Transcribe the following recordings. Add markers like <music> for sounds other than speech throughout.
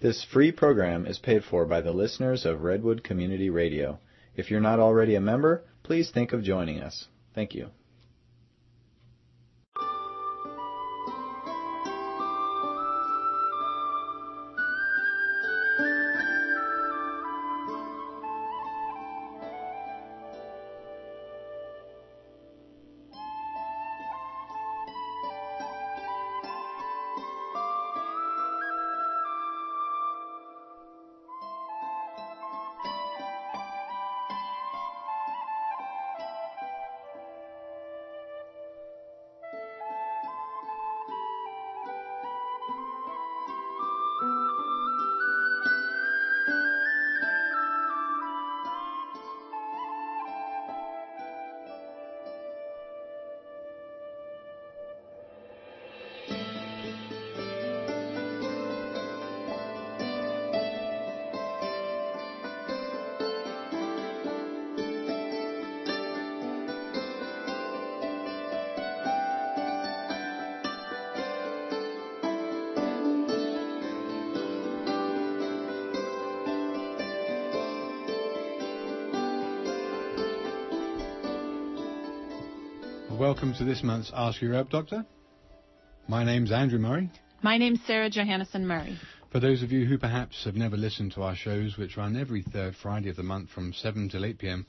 This free program is paid for by the listeners of Redwood Community Radio. If you're not already a member, please think of joining us. Thank you. Welcome to this month's Ask Your Herb Doctor. My name's Andrew Murray. My name's Sarah Johannesson Murray. For those of you who perhaps have never listened to our shows, which run every third Friday of the month from 7 till 8 pm,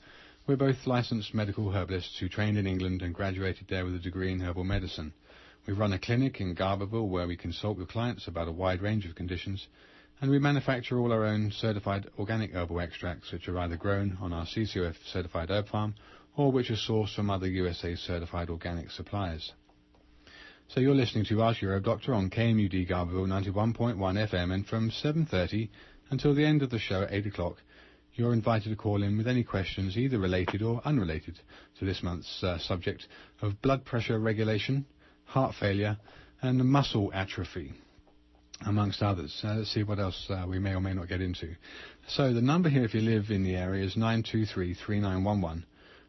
we're both licensed medical herbalists who trained in England and graduated there with a degree in herbal medicine. We run a clinic in Garberville where we consult with clients about a wide range of conditions, and we manufacture all our own certified organic herbal extracts which are either grown on our CCOF certified herb farm or which are sourced from other USA certified organic suppliers. So you're listening to Ask Your Doctor on KMUD Garberville 91.1 FM and from 7.30 until the end of the show at 8 o'clock you're invited to call in with any questions either related or unrelated to this month's uh, subject of blood pressure regulation, heart failure and muscle atrophy amongst others. Uh, let's see what else uh, we may or may not get into. So the number here if you live in the area is 923 3911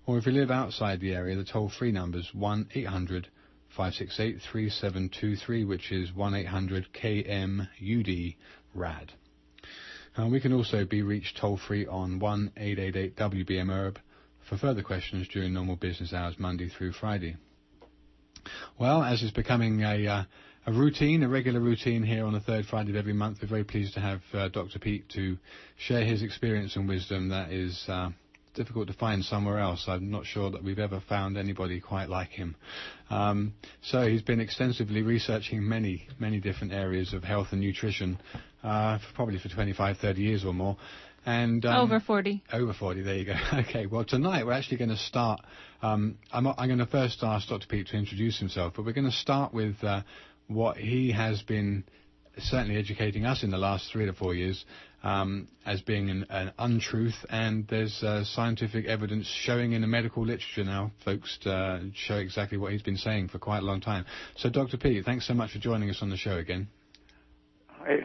or if you live outside the area, the toll-free number is 1-800-568-3723, which is 1-800-KMUD-RAD. Uh, we can also be reached toll-free on 1-888-WBM-HERB for further questions during normal business hours Monday through Friday. Well, as is becoming a, uh, a routine, a regular routine here on the third Friday of every month, we're very pleased to have uh, Dr. Peat to share his experience and wisdom that is uh, difficult to find somewhere else. I'm not sure that we've ever found anybody quite like him. Um, so he's been extensively researching many, many different areas of health and nutrition, uh, probably for 25, 30 years or more. And um, over 40. Over 40. There you go. <laughs> okay. Well, tonight we're actually going to start. Um, I'm, I'm going to first ask Dr. Peat to introduce himself, but we're going to start with uh, what he has been certainly educating us in the last three to four years um, as being an, an, untruth, and there's uh, scientific evidence showing in the medical literature now, folks, to uh, show exactly what he's been saying for quite a long time. So, Dr. Peat, thanks so much for joining us on the show again. Hi.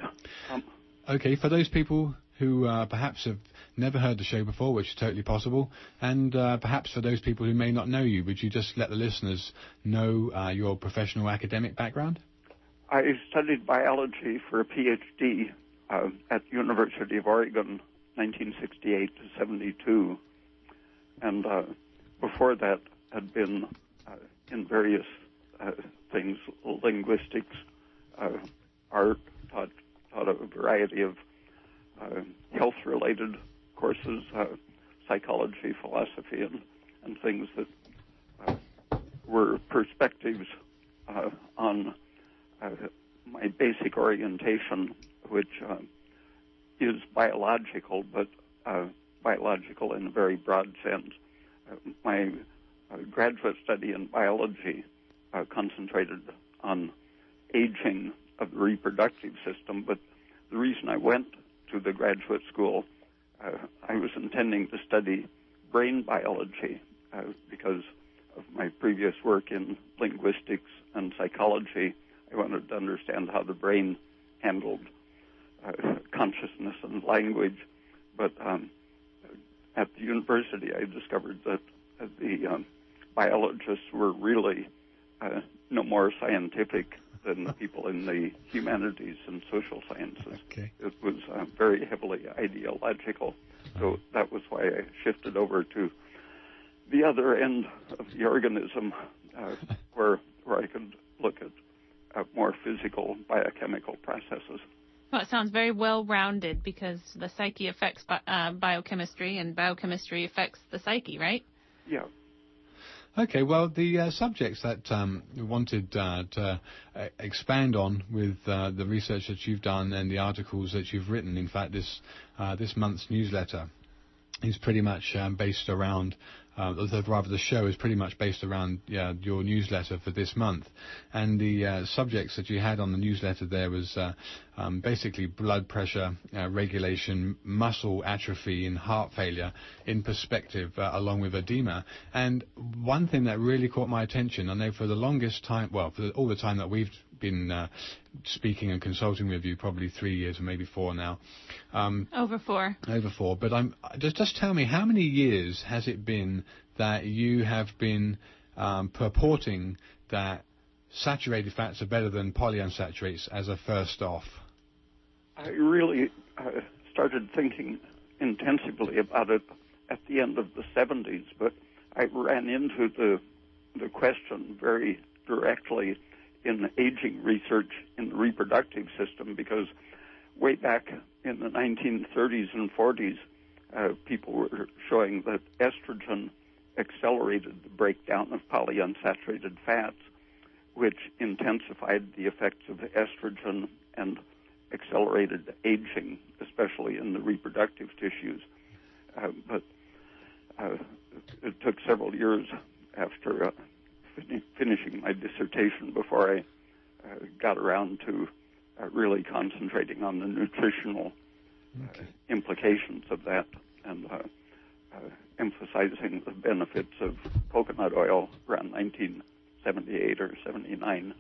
Um, okay, for those people who uh, perhaps have never heard the show before, which is totally possible, and uh, perhaps for those people who may not know you, would you just let the listeners know uh, your professional academic background? I studied biology for a PhD uh, at University of Oregon, 1968 to 72, and uh, before that had been uh, in various uh, things, linguistics, uh, art, taught, taught a variety of health-related courses, psychology, philosophy, and, and things that were perspectives on my basic orientation which uh, is biological, but uh, biological in a very broad sense. Uh, my uh, graduate study in biology uh, concentrated on aging of the reproductive system, but the reason I went to the graduate school, uh, I was intending to study brain biology because of my previous work in linguistics and psychology. I wanted to understand how the brain handled uh, consciousness and language. But um, at the university, I discovered that the um, biologists were really uh, no more scientific than the people in the humanities and social sciences. Okay. It was uh, very heavily ideological. So that was why I shifted over to the other end of the organism, uh, <laughs> where where I could look at uh, more physical biochemical processes. Well, it sounds very well rounded because the psyche affects bi- uh, biochemistry and biochemistry affects the psyche, right? Yeah. Okay, well, the uh, subjects that um, we wanted uh, to uh, expand on with uh, the research that you've done and the articles that you've written, in fact, this uh, this month's newsletter is pretty much um, based around, uh, the- rather the show is pretty much based around yeah, your newsletter for this month. And the uh, subjects that you had on the newsletter there was uh, um, basically blood pressure uh, regulation, muscle atrophy, and heart failure in perspective, uh, along with edema. And one thing that really caught my attention, I know for the longest time, well, for the, all the time that we've been uh, speaking and consulting with you, probably three years or maybe four now, um, Over four. over four. But I'm just just tell me how many years has it been that you have been um, purporting that saturated fats are better than polyunsaturates as a first off? I really uh, started thinking intensively about it at the end of the 70s, but I ran into the the question very directly in aging research in the reproductive system because way back in the 1930s and 40s, uh, people were showing that estrogen accelerated the breakdown of polyunsaturated fats, which intensified the effects of estrogen and accelerated aging, especially in the reproductive tissues. Uh, but uh, it took several years after uh, finishing my dissertation before I uh, got around to uh, really concentrating on the nutritional uh, implications of that and uh, uh, emphasizing the benefits of coconut oil around 1978 or 79.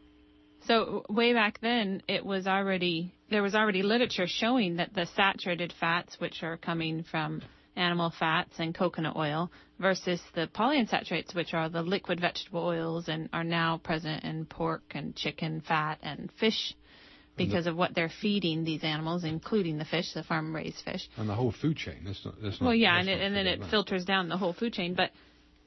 So way back then, it was already there was already literature showing that the saturated fats, which are coming from animal fats and coconut oil, versus the polyunsaturates, which are the liquid vegetable oils and are now present in pork and chicken fat and fish, because of what they're feeding these animals, including the fish, the farm-raised fish. And the whole food chain. That's not. That's not Well, yeah, let's and, it, and then it that. filters down the whole food chain. But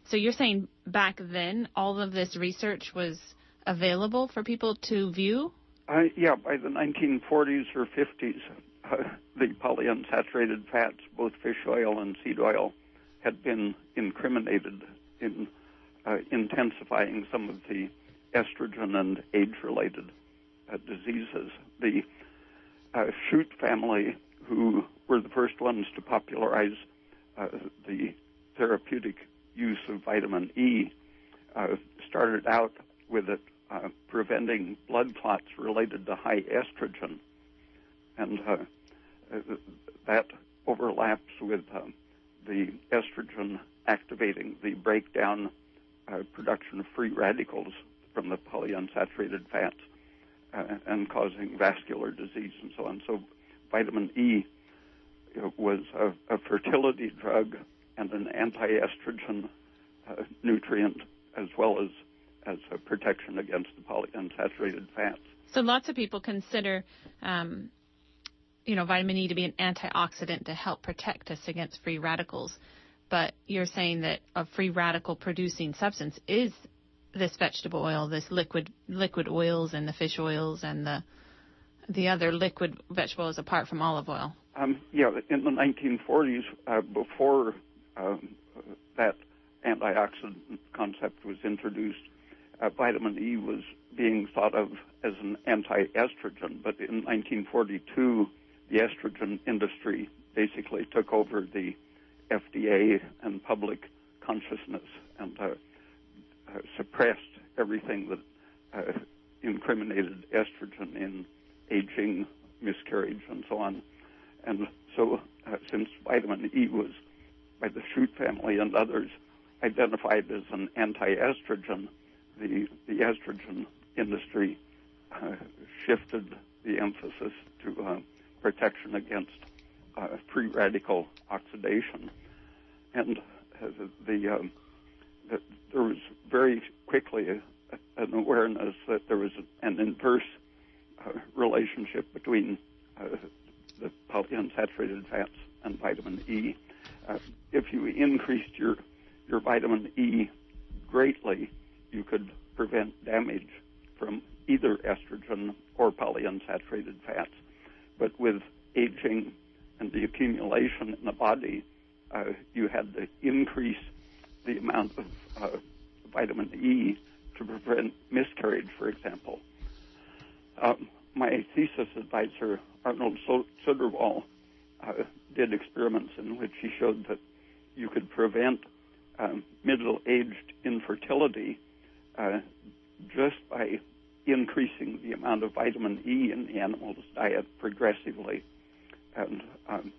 so you're saying back then, all of this research was available for people to view? Uh, yeah, by the 1940s or 50s, uh, <laughs> the polyunsaturated fats, both fish oil and seed oil, had been incriminated in uh, intensifying some of the estrogen and age-related uh, diseases. The uh, Shute family, who were the first ones to popularize uh, the therapeutic use of vitamin E, uh, started out with it uh, preventing blood clots related to high estrogen, and that overlaps with um, the estrogen activating the breakdown uh, production of free radicals from the polyunsaturated fats uh, and causing vascular disease and so on. So vitamin E was a, a fertility drug and an anti-estrogen uh, nutrient as well as as a protection against the polyunsaturated fats. So lots of people consider, um, you know, vitamin E to be an antioxidant to help protect us against free radicals. But you're saying that a free radical producing substance is this vegetable oil, this liquid liquid oils and the fish oils and the the other liquid vegetable oils apart from olive oil. Um, yeah, in the 1940s, uh, before um, that antioxidant concept was introduced, uh, vitamin E was being thought of as an anti-estrogen. But in 1942, the estrogen industry basically took over the FDA and public consciousness and uh, uh, suppressed everything that uh, incriminated estrogen in aging, miscarriage, and so on. And so, uh, since vitamin E was by the Shute family and others identified as an anti-estrogen, the the estrogen industry uh, shifted the emphasis to uh, protection against uh, free radical oxidation, and uh, the, um, the there was very quickly a, an awareness that there was an inverse uh, relationship between uh, the polyunsaturated fats and vitamin E. Uh, if you increased your your vitamin E greatly, you could prevent damage from either estrogen or polyunsaturated fats. But with aging and the accumulation in the body, uh, you had to increase the amount of uh, vitamin E to prevent miscarriage, for example. Um, my thesis advisor, Arnold Soderwall, uh, did experiments in which he showed that you could prevent um, middle-aged infertility uh, just by increasing the amount of vitamin E in the animal's diet progressively and um,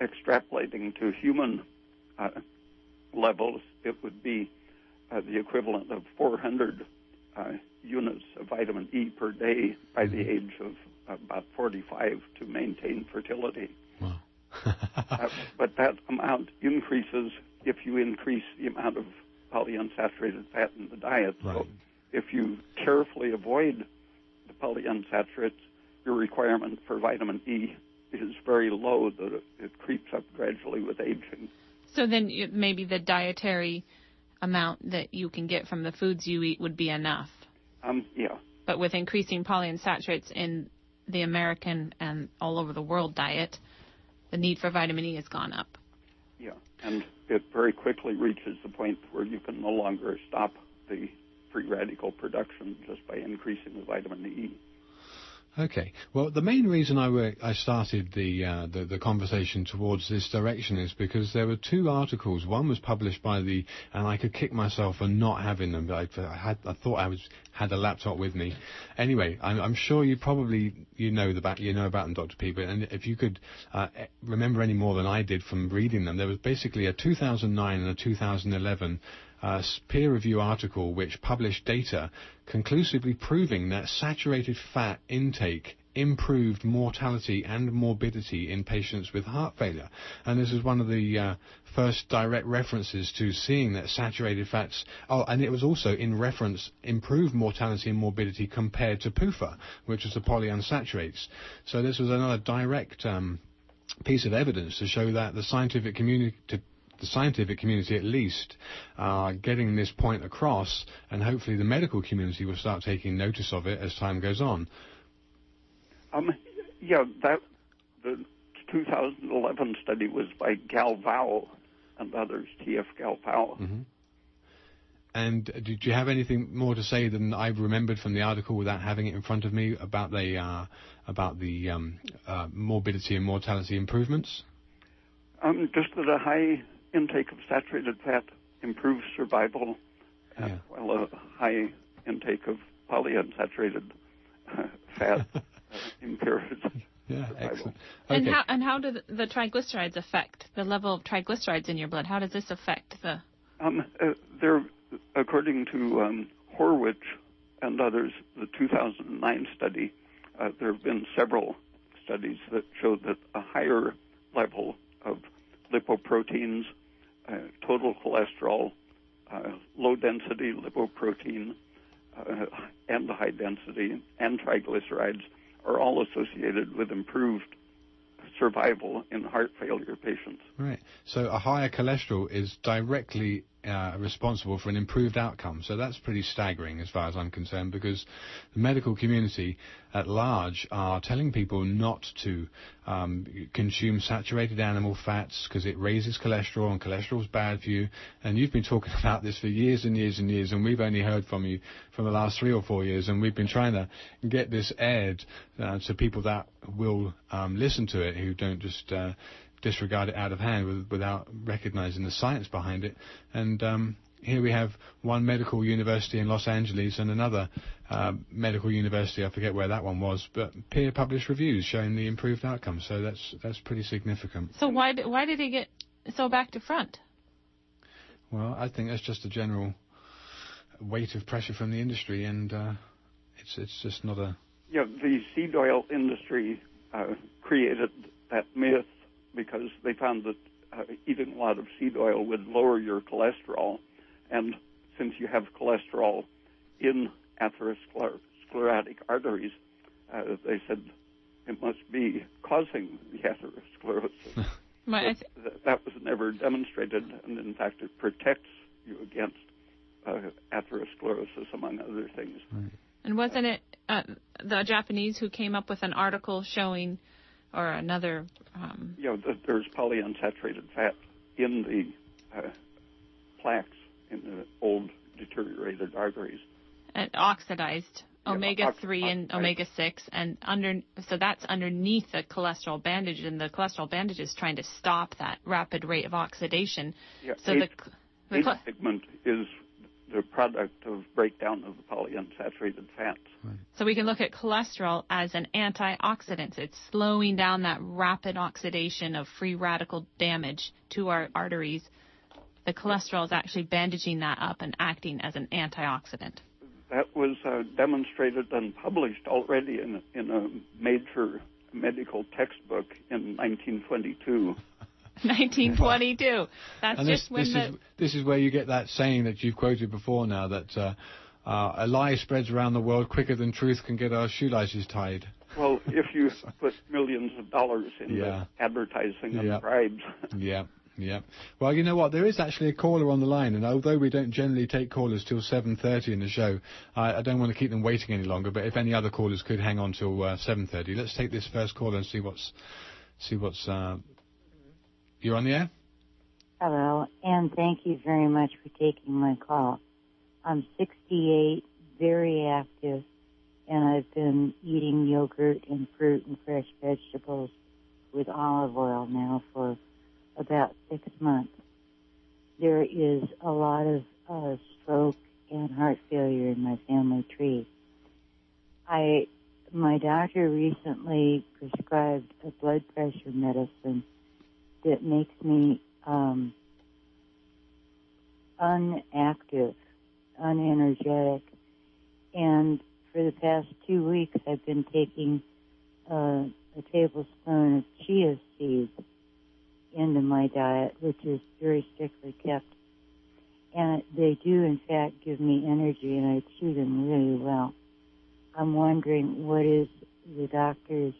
extrapolating to human uh, levels, it would be uh, the equivalent of 400 uh, units of vitamin E per day by the mm-hmm. age of about 45 to maintain fertility. Wow. <laughs> uh, <laughs> but that amount increases if you increase the amount of polyunsaturated fat in the diet. Right. So if you carefully avoid the polyunsaturates, your requirement for vitamin E is very low, that it, creeps up gradually with aging. So then maybe the dietary amount that you can get from the foods you eat would be enough. Um, yeah. But with increasing polyunsaturates in the American and all over the world diet, the need for vitamin E has gone up. Yeah, and it very quickly reaches the point where you can no longer stop the free radical production just by increasing the vitamin E. Okay. Well, the main reason I, I started the, uh, the, the conversation towards this direction is because there were two articles. One was published by the, and I could kick myself for not having them. But I, I had I thought I was had a laptop with me. Anyway, I'm, I'm sure you probably you know the back, you know about them, Dr. P. But and if you could uh, remember any more than I did from reading them, there was basically a 2009 and a 2011 uh, peer review article which published data conclusively proving that saturated fat intake improved mortality and morbidity in patients with heart failure. And this is one of the uh, first direct references to seeing that saturated fats, oh, and it was also in reference improved mortality and morbidity compared to PUFA, which is the polyunsaturates. So this was another direct um, piece of evidence to show that the scientific community the scientific community at least are getting this point across, and hopefully the medical community will start taking notice of it as time goes on. Um, yeah, that the 2011 study was by Galvao and others, T.F. Galvao. Mm-hmm. And did you have anything more to say than I've remembered from the article without having it in front of me about the uh, about the um, uh, morbidity and mortality improvements? Um, just that a high intake of saturated fat improves survival, uh, yeah. while a high intake of polyunsaturated uh, fat <laughs> uh, improves <laughs> yeah, survival. Excellent. Okay. And how and how do the triglycerides affect the level of triglycerides in your blood? How does this affect the? Um, uh, there, according to um, Horwich and others, the 2009 study, uh, there have been several studies that show that a higher level of lipoproteins total cholesterol, uh, low density lipoprotein, uh, and high density, and triglycerides are all associated with improved survival in heart failure patients. Right. So a higher cholesterol is directly uh, responsible for an improved outcome. So that's pretty staggering as far as I'm concerned because the medical community at large are telling people not to um, consume saturated animal fats because it raises cholesterol and cholesterol is bad for you. And you've been talking <laughs> about this for years and years and years and we've only heard from you for the last three or four years and we've been trying to get this aired uh, to people that will um, listen to it who don't just uh, disregard it out of hand with, without recognizing the science behind it. And um, here we have one medical university in Los Angeles and another uh, medical university, I forget where that one was, but peer published reviews showing the improved outcomes. So that's that's pretty significant. So why did, why did he get so back to front? Well, I think that's just a general weight of pressure from the industry, and uh, it's it's just not a. Yeah, the seed oil industry uh, created that myth because they found that uh, eating a lot of seed oil would lower your cholesterol. And since you have cholesterol in atherosclerotic arteries, uh, they said it must be causing the atherosclerosis. <laughs> th- that was never demonstrated, and in fact, it protects you against uh, atherosclerosis, among other things. Right. And wasn't it uh, the Japanese who came up with an article showing, or another? Um, you know, there's polyunsaturated fat in the uh, plaques in the old deteriorated arteries. and oxidized Yeah, omega three and omega six, and under so that's underneath the cholesterol bandage, and the cholesterol bandage is trying to stop that rapid rate of oxidation. Yeah, So the, H- the age pigment is the product of breakdown of the polyunsaturated fats. So we can look at cholesterol as an antioxidant. It's slowing down that rapid oxidation of free radical damage to our arteries. The cholesterol is actually bandaging that up and acting as an antioxidant. That was uh, demonstrated and published already in, in a major medical textbook in 1922. 1922. That's And this, just when this the is this is where you get that saying that you've quoted before now that uh, uh, a lie spreads around the world quicker than truth can get our shoelaces tied. Well, <laughs> if you put millions of dollars into Yeah. advertising and Yeah. bribes, <laughs> Yeah, yeah. Well, you know what? There is actually a caller on the line, and although we don't generally take callers till 7:30 in the show, I, I don't want to keep them waiting any longer. But if any other callers could hang on till uh, 7:30, let's take this first caller and see what's see what's. You're on the air. Hello, and thank you very much for taking my call. I'm 68, very active, and I've been eating yogurt and fruit and fresh vegetables with olive oil now for about six months. There is a lot of uh, stroke and heart failure in my family tree. I, my doctor recently prescribed a blood pressure medicine that makes me um, unactive, unenergetic. And for the past two weeks, I've been taking uh, a tablespoon of chia seeds into my diet, which is very strictly kept. And they do, in fact, give me energy, and I chew them really well. I'm wondering what is the doctor's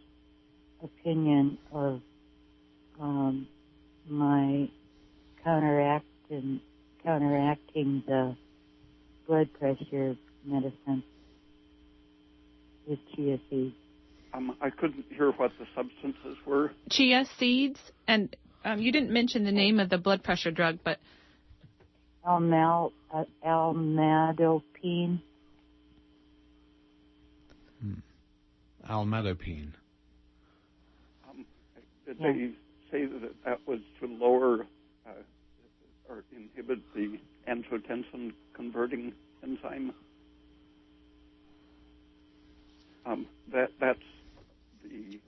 opinion of um, my counteracting counteracting the blood pressure medicine with chia seeds. um, I couldn't hear what the substances were. chia seeds, and um, you didn't mention the name of the blood pressure drug, but Almal, uh, almadopine. Almadopine. Um, did Yeah. they say that that was to lower uh, or inhibit the angiotensin converting enzyme? Um, that that's the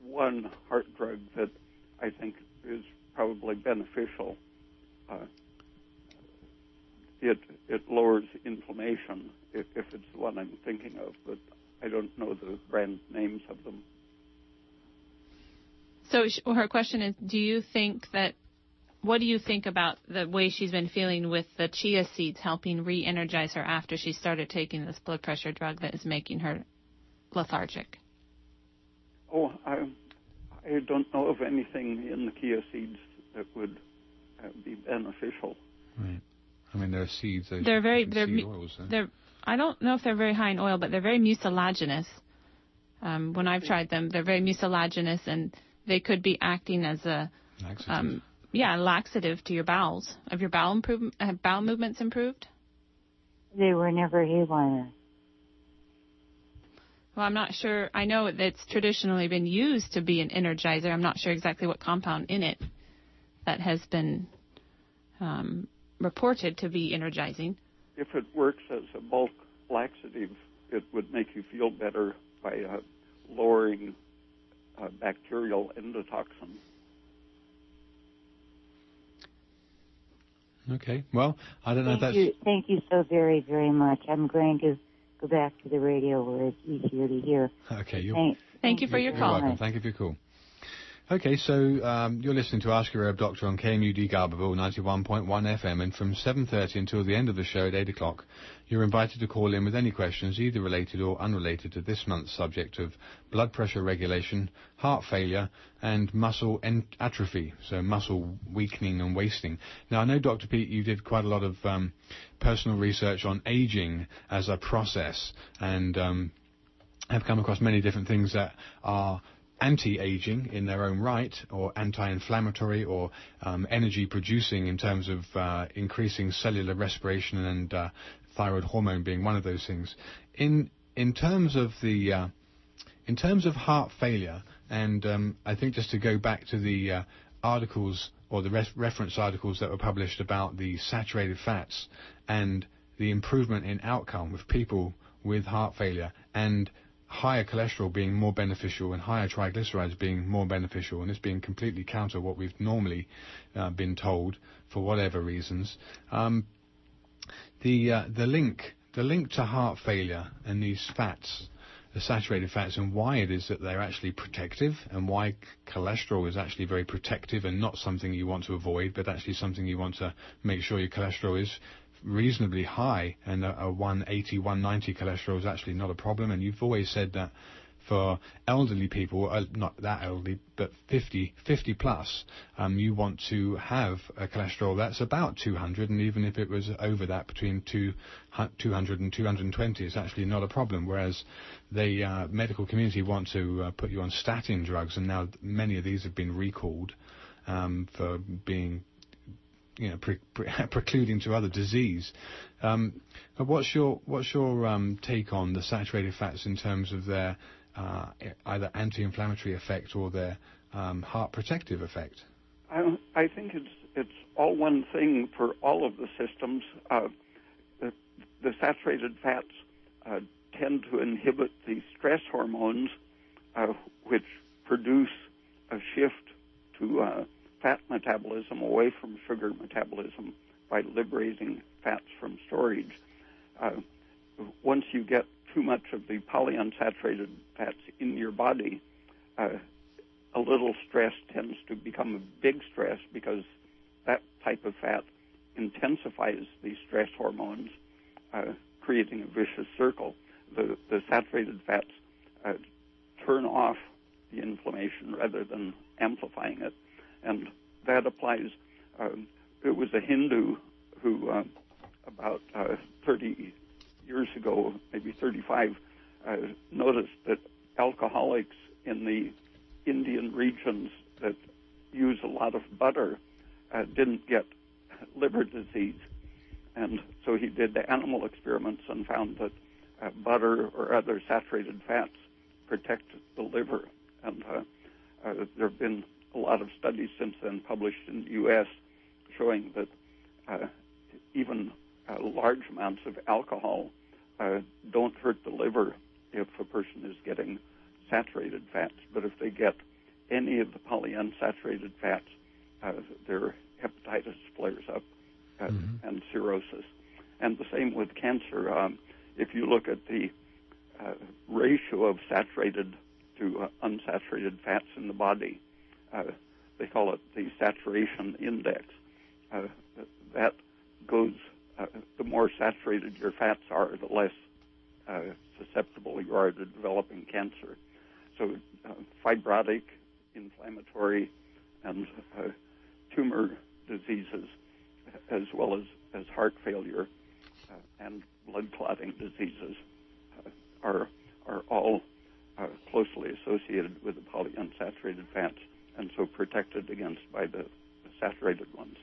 one heart drug that I think is probably beneficial. Uh, it it lowers inflammation if, if it's the one I'm thinking of, but I don't know the brand names of them. So sh- her question is, do you think that, what do you think about the way she's been feeling with the chia seeds helping re-energize her after she started taking this blood pressure drug that is making her lethargic? Oh, I, I don't know of anything in the chia seeds that would uh, be beneficial. Right. I mean, there are seeds. Those They're very. They're, mu- oils. huh? they're, I don't know if they're very high in oil, but they're very mucilaginous. Um, when I've tried them, they're very mucilaginous and they could be acting as a, Laxative. um, yeah, laxative to your bowels. Have your bowel improve, have bowel movements improved? They were never haywire. Well, I'm not sure. I know that it's traditionally been used to be an energizer. I'm not sure exactly what compound in it that has been um, reported to be energizing. If it works as a bulk laxative, it would make you feel better by uh, lowering uh, bacterial endotoxin. okay. Well, I don't know if Thank that's. you, thank you so very, very much. I'm going to go back to the radio where it's easier to hear. Okay. You're, Thank, Thank you for your you're call. welcome. Thank you for your call. Okay, so um, you're listening to Ask Your Herb Doctor on KMUD Garberville 91.1 FM, and from 7.30 until the end of the show at 8 o'clock, you're invited to call in with any questions, either related or unrelated to this month's subject of blood pressure regulation, heart failure, and muscle atrophy, so muscle weakening and wasting. Now, I know, Dr. Peat, you did quite a lot of um, personal research on aging as a process, and um, have come across many different things that are anti-aging in their own right, or anti-inflammatory, or um, energy-producing in terms of uh, increasing cellular respiration and uh, thyroid hormone being one of those things. In in terms of the uh, in terms of heart failure, and um, I think just to go back to the uh, articles or the ref- reference articles that were published about the saturated fats and the improvement in outcome with people with heart failure and higher cholesterol being more beneficial and higher triglycerides being more beneficial, and this being completely counter what we've normally uh, been told for whatever reasons. Um, the uh, the link the link to heart failure and these fats, the saturated fats, and why it is that they're actually protective, and why cholesterol is actually very protective and not something you want to avoid, but actually something you want to make sure your cholesterol is reasonably high, and a, a 180, 190 cholesterol is actually not a problem. And you've always said that for elderly people, uh, not that elderly, but 50, 50 plus, um, you want to have a cholesterol that's about 200, and even if it was over that, between two, 200 and 220, it's actually not a problem. Whereas the uh, medical community want to uh, put you on statin drugs, and now many of these have been recalled um, for being you know, pre- pre- <laughs> precluding to other disease. Um, what's your what's your um, take on the saturated fats in terms of their uh, either anti-inflammatory effect or their um, heart protective effect? I, I, think it's it's all one thing for all of the systems. Uh, the, the, saturated fats uh, tend to inhibit the stress hormones, uh, which produce a shift to uh, fat metabolism away from sugar metabolism by liberating fats from storage. Uh, once you get too much of the polyunsaturated fats in your body, uh, a little stress tends to become a big stress because that type of fat intensifies the stress hormones, uh, creating a vicious circle. The, the saturated fats uh, turn off the inflammation rather than amplifying it and that applies. Um, it was a Hindu who, uh, about uh, 30 years ago, maybe 35, uh, noticed that alcoholics in the Indian regions that use a lot of butter uh, didn't get liver disease. And so he did the animal experiments and found that uh, butter or other saturated fats protect the liver. And uh, uh, there have been a lot of studies since then published in the U.S. showing that uh, even uh, large amounts of alcohol uh, don't hurt the liver if a person is getting saturated fats. But if they get any of the polyunsaturated fats, uh, their hepatitis flares up uh, mm-hmm. and cirrhosis. And the same with cancer. Um, if you look at the uh, ratio of saturated to unsaturated fats in the body, they call it the saturation index. Uh, that goes, uh, the more saturated your fats are, the less uh, susceptible you are to developing cancer. So, uh, fibrotic, inflammatory, and uh, tumor diseases, as well as, as heart failure and blood clotting diseases, are are all closely associated with the polyunsaturated fats and so protected against by the, saturated ones.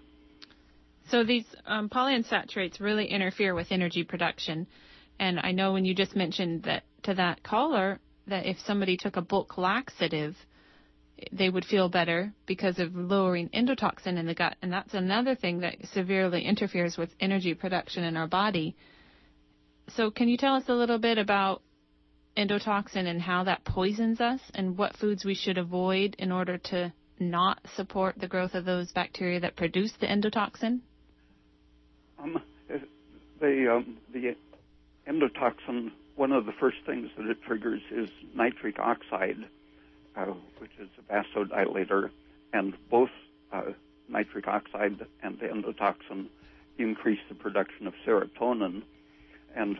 So these um, polyunsaturates really interfere with energy production. And I know when you just mentioned that to that caller that if somebody took a bulk laxative, they would feel better because of lowering endotoxin in the gut. And that's another thing that severely interferes with energy production in our body. So can you tell us a little bit about endotoxin and how that poisons us and what foods we should avoid in order to not support the growth of those bacteria that produce the endotoxin? Um, the, um, the endotoxin, one of the first things that it triggers is nitric oxide. uh, which is a vasodilator, and both uh, nitric oxide and the endotoxin increase the production of serotonin. And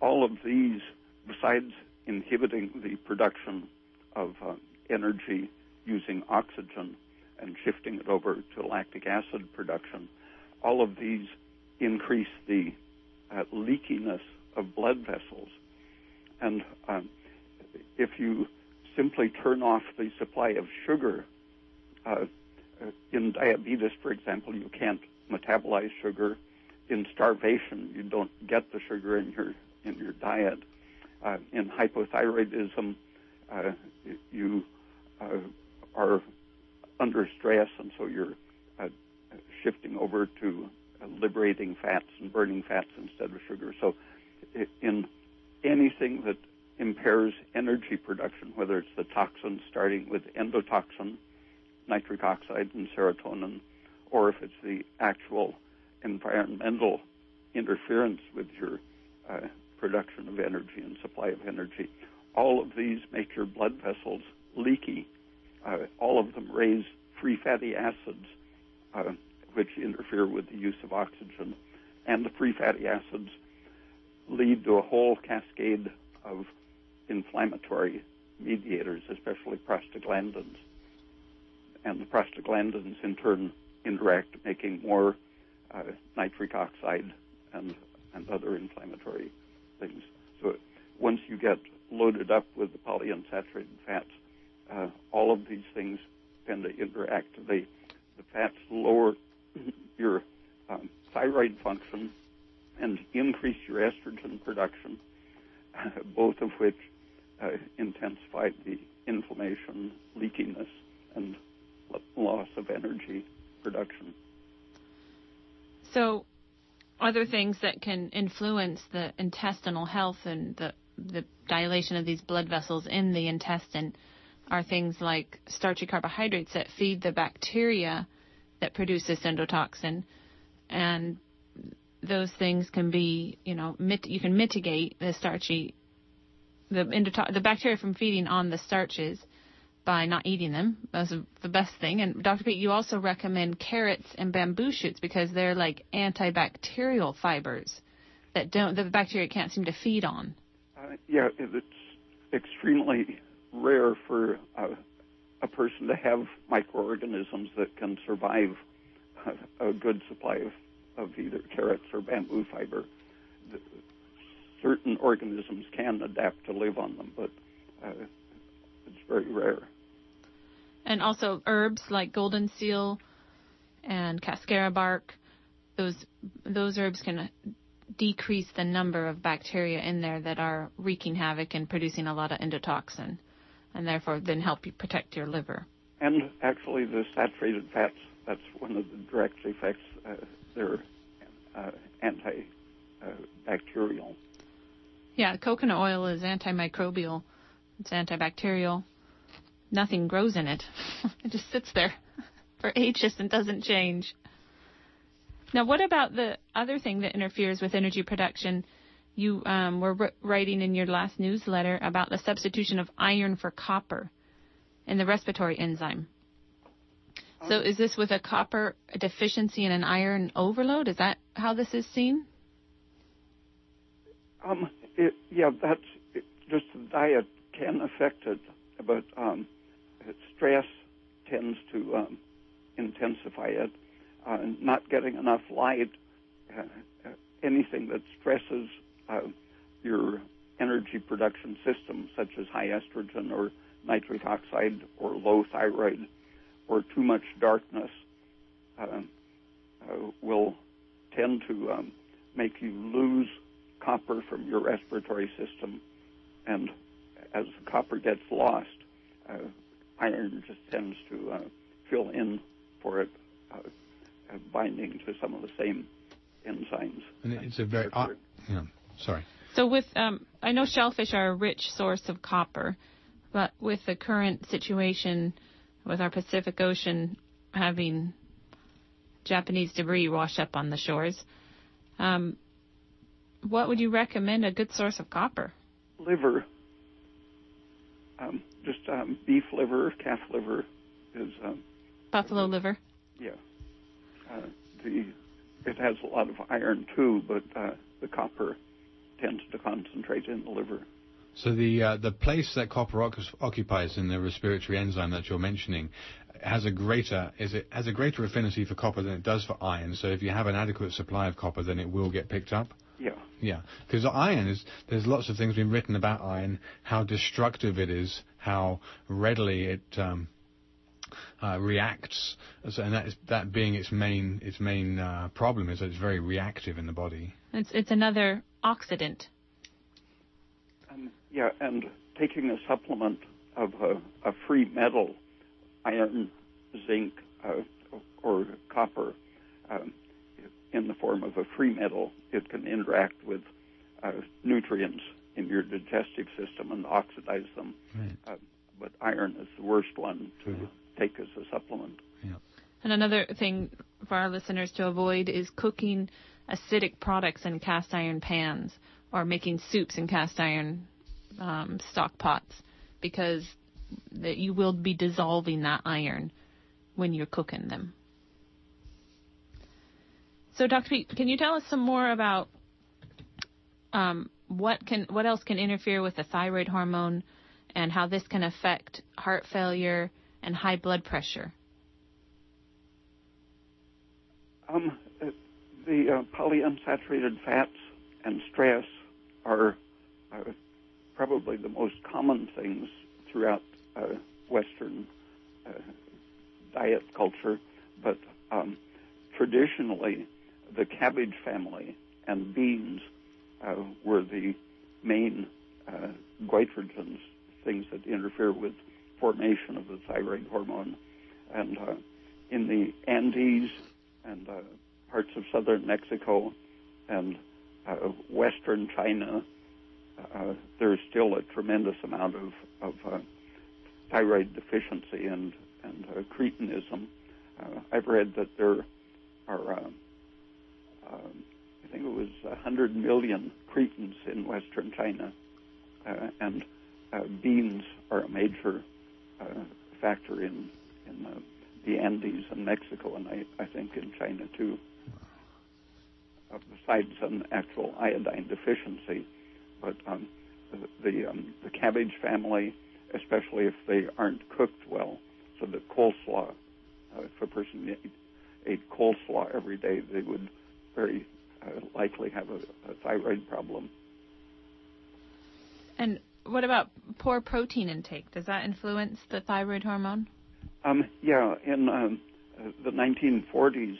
all of these, besides inhibiting the production of uh, energy using oxygen and shifting it over to lactic acid production, all of these increase the uh, leakiness of blood vessels. And um, if you simply turn off the supply of sugar, uh, in diabetes, for example, you can't metabolize sugar. In starvation, you don't get the sugar in your in your diet. Uh, in hypothyroidism, uh, you uh, are under stress, and so you're uh, shifting over to liberating fats and burning fats instead of sugar. So, in anything that impairs energy production, whether it's the toxins, starting with endotoxin, nitric oxide, and serotonin, or if it's the actual environmental interference with your uh, production of energy and supply of energy. All of these make your blood vessels leaky. Uh, all of them raise free fatty acids, uh, which interfere with the use of oxygen. And the free fatty acids lead to a whole cascade of inflammatory mediators, especially prostaglandins. And the prostaglandins, in turn, interact, making more uh, nitric oxide and, and other inflammatory things. So once you get loaded up with the polyunsaturated fats, uh, all of these things tend to interact. They, the fats lower <clears throat> your um, thyroid function and increase your estrogen production, <laughs> both of which uh, intensify the inflammation, leakiness, and loss of energy production. So, other things that can influence the intestinal health and the the dilation of these blood vessels in the intestine? Are things like starchy carbohydrates that feed the bacteria that produce this endotoxin, and those things can be, you know, mit- you can mitigate the starchy, the endoto- the bacteria from feeding on the starches by not eating them. That's the best thing. And Dr. Peat, you also recommend carrots and bamboo shoots because they're like antibacterial fibers that don't the bacteria can't seem to feed on. Uh, yeah, it's extremely rare for uh, a person to have microorganisms that can survive a, a good supply of, of either carrots or bamboo fiber. The, certain organisms can adapt to live on them, but uh, it's very rare and also herbs like golden seal and cascara bark. Those those herbs can decrease the number of bacteria in there that are wreaking havoc and producing a lot of endotoxin, and therefore then help you protect your liver. And actually, the saturated fats, that's one of the direct effects. Uh, they're uh, antibacterial. Yeah, coconut oil is antimicrobial. It's antibacterial nothing grows in it. <laughs> it just sits there <laughs> for ages and doesn't change. Now, what about the other thing that interferes with energy production? You um, were writing in your last newsletter about the substitution of iron for copper in the respiratory enzyme. So, is this with a copper deficiency and an iron overload? Is that how this is seen? Um, it, yeah, that's it, just the diet can affect it, but um, stress tends to um, intensify it. Uh, not getting enough light, uh, uh, anything that stresses uh, your energy production system, such as high estrogen or nitric oxide or low thyroid or too much darkness, uh, uh, will tend to um, make you lose copper from your respiratory system. And as the copper gets lost, iron just tends to uh, fill in for it, uh, uh, binding to some of the same enzymes. And it's a very uh, yeah. Sorry. So with um, I know shellfish are a rich source of copper, but with the current situation with our Pacific Ocean having Japanese debris wash up on the shores, um, what would you recommend a good source of copper? Liver Um, just um, beef liver, calf liver is um, Buffalo liver. yeah. Uh, the it has a lot of iron too, but uh, the copper tends to concentrate in the liver. So the uh, the place that copper oc- occupies in the respiratory enzyme that you're mentioning has a greater is it has a greater affinity for copper than it does for iron. So if you have an adequate supply of copper, then it will get picked up. Yeah. Yeah, because iron is there's lots of things been written about iron, how destructive it is, how readily it um, uh, reacts, So- and that is that being its main its main uh, problem is that it's very reactive in the body. It's it's another oxidant. Um, yeah, and taking a supplement of a, a free metal, iron, zinc, uh, or copper, um, in the form of a free metal, it can interact with uh, nutrients in your digestive system and oxidize them. Right. Uh, but iron is the worst one to Yeah. take as a supplement. And another thing for our listeners to avoid is cooking acidic products in cast iron pans or making soups in cast iron um, stock pots because that you will be dissolving that iron when you're cooking them. So, Dr. Peat, can you tell us some more about um, what can what else can interfere with the thyroid hormone and how this can affect heart failure and high blood pressure? Um, the uh, polyunsaturated fats and stress are uh, probably the most common things throughout uh, Western uh, diet culture, but um, traditionally the cabbage family and beans uh, were the main uh, goitrogens, things that interfere with formation of the thyroid hormone. And uh, in the Andes and uh, parts of southern Mexico and uh, western China, uh, there's still a tremendous amount of, of thyroid deficiency and, and cretinism. I've read that there are, uh, um, I think it was 100 million cretins in western China, uh, and uh, beans are a major uh, factor in, in uh, the Andes and Mexico, and I, I think in China too. Uh, besides an actual iodine deficiency, but um, the the, um, the cabbage family, especially if they aren't cooked well, so the coleslaw, uh, if a person ate, ate coleslaw every day, they would very uh, likely have a, a thyroid problem. And what about poor protein intake? Does that influence the thyroid hormone? Um, yeah, in um, the 1940s,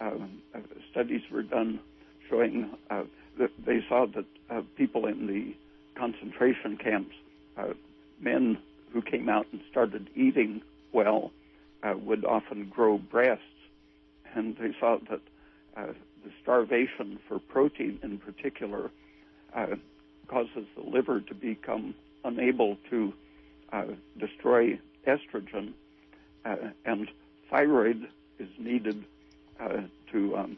um, uh, studies were done showing uh, that they saw that uh, people in the concentration camps, uh, men who came out and started eating well, uh, would often grow breasts, and they saw that uh, the starvation for protein, in particular, uh, causes the liver to become unable to uh, destroy estrogen, uh, and thyroid is needed uh, to um,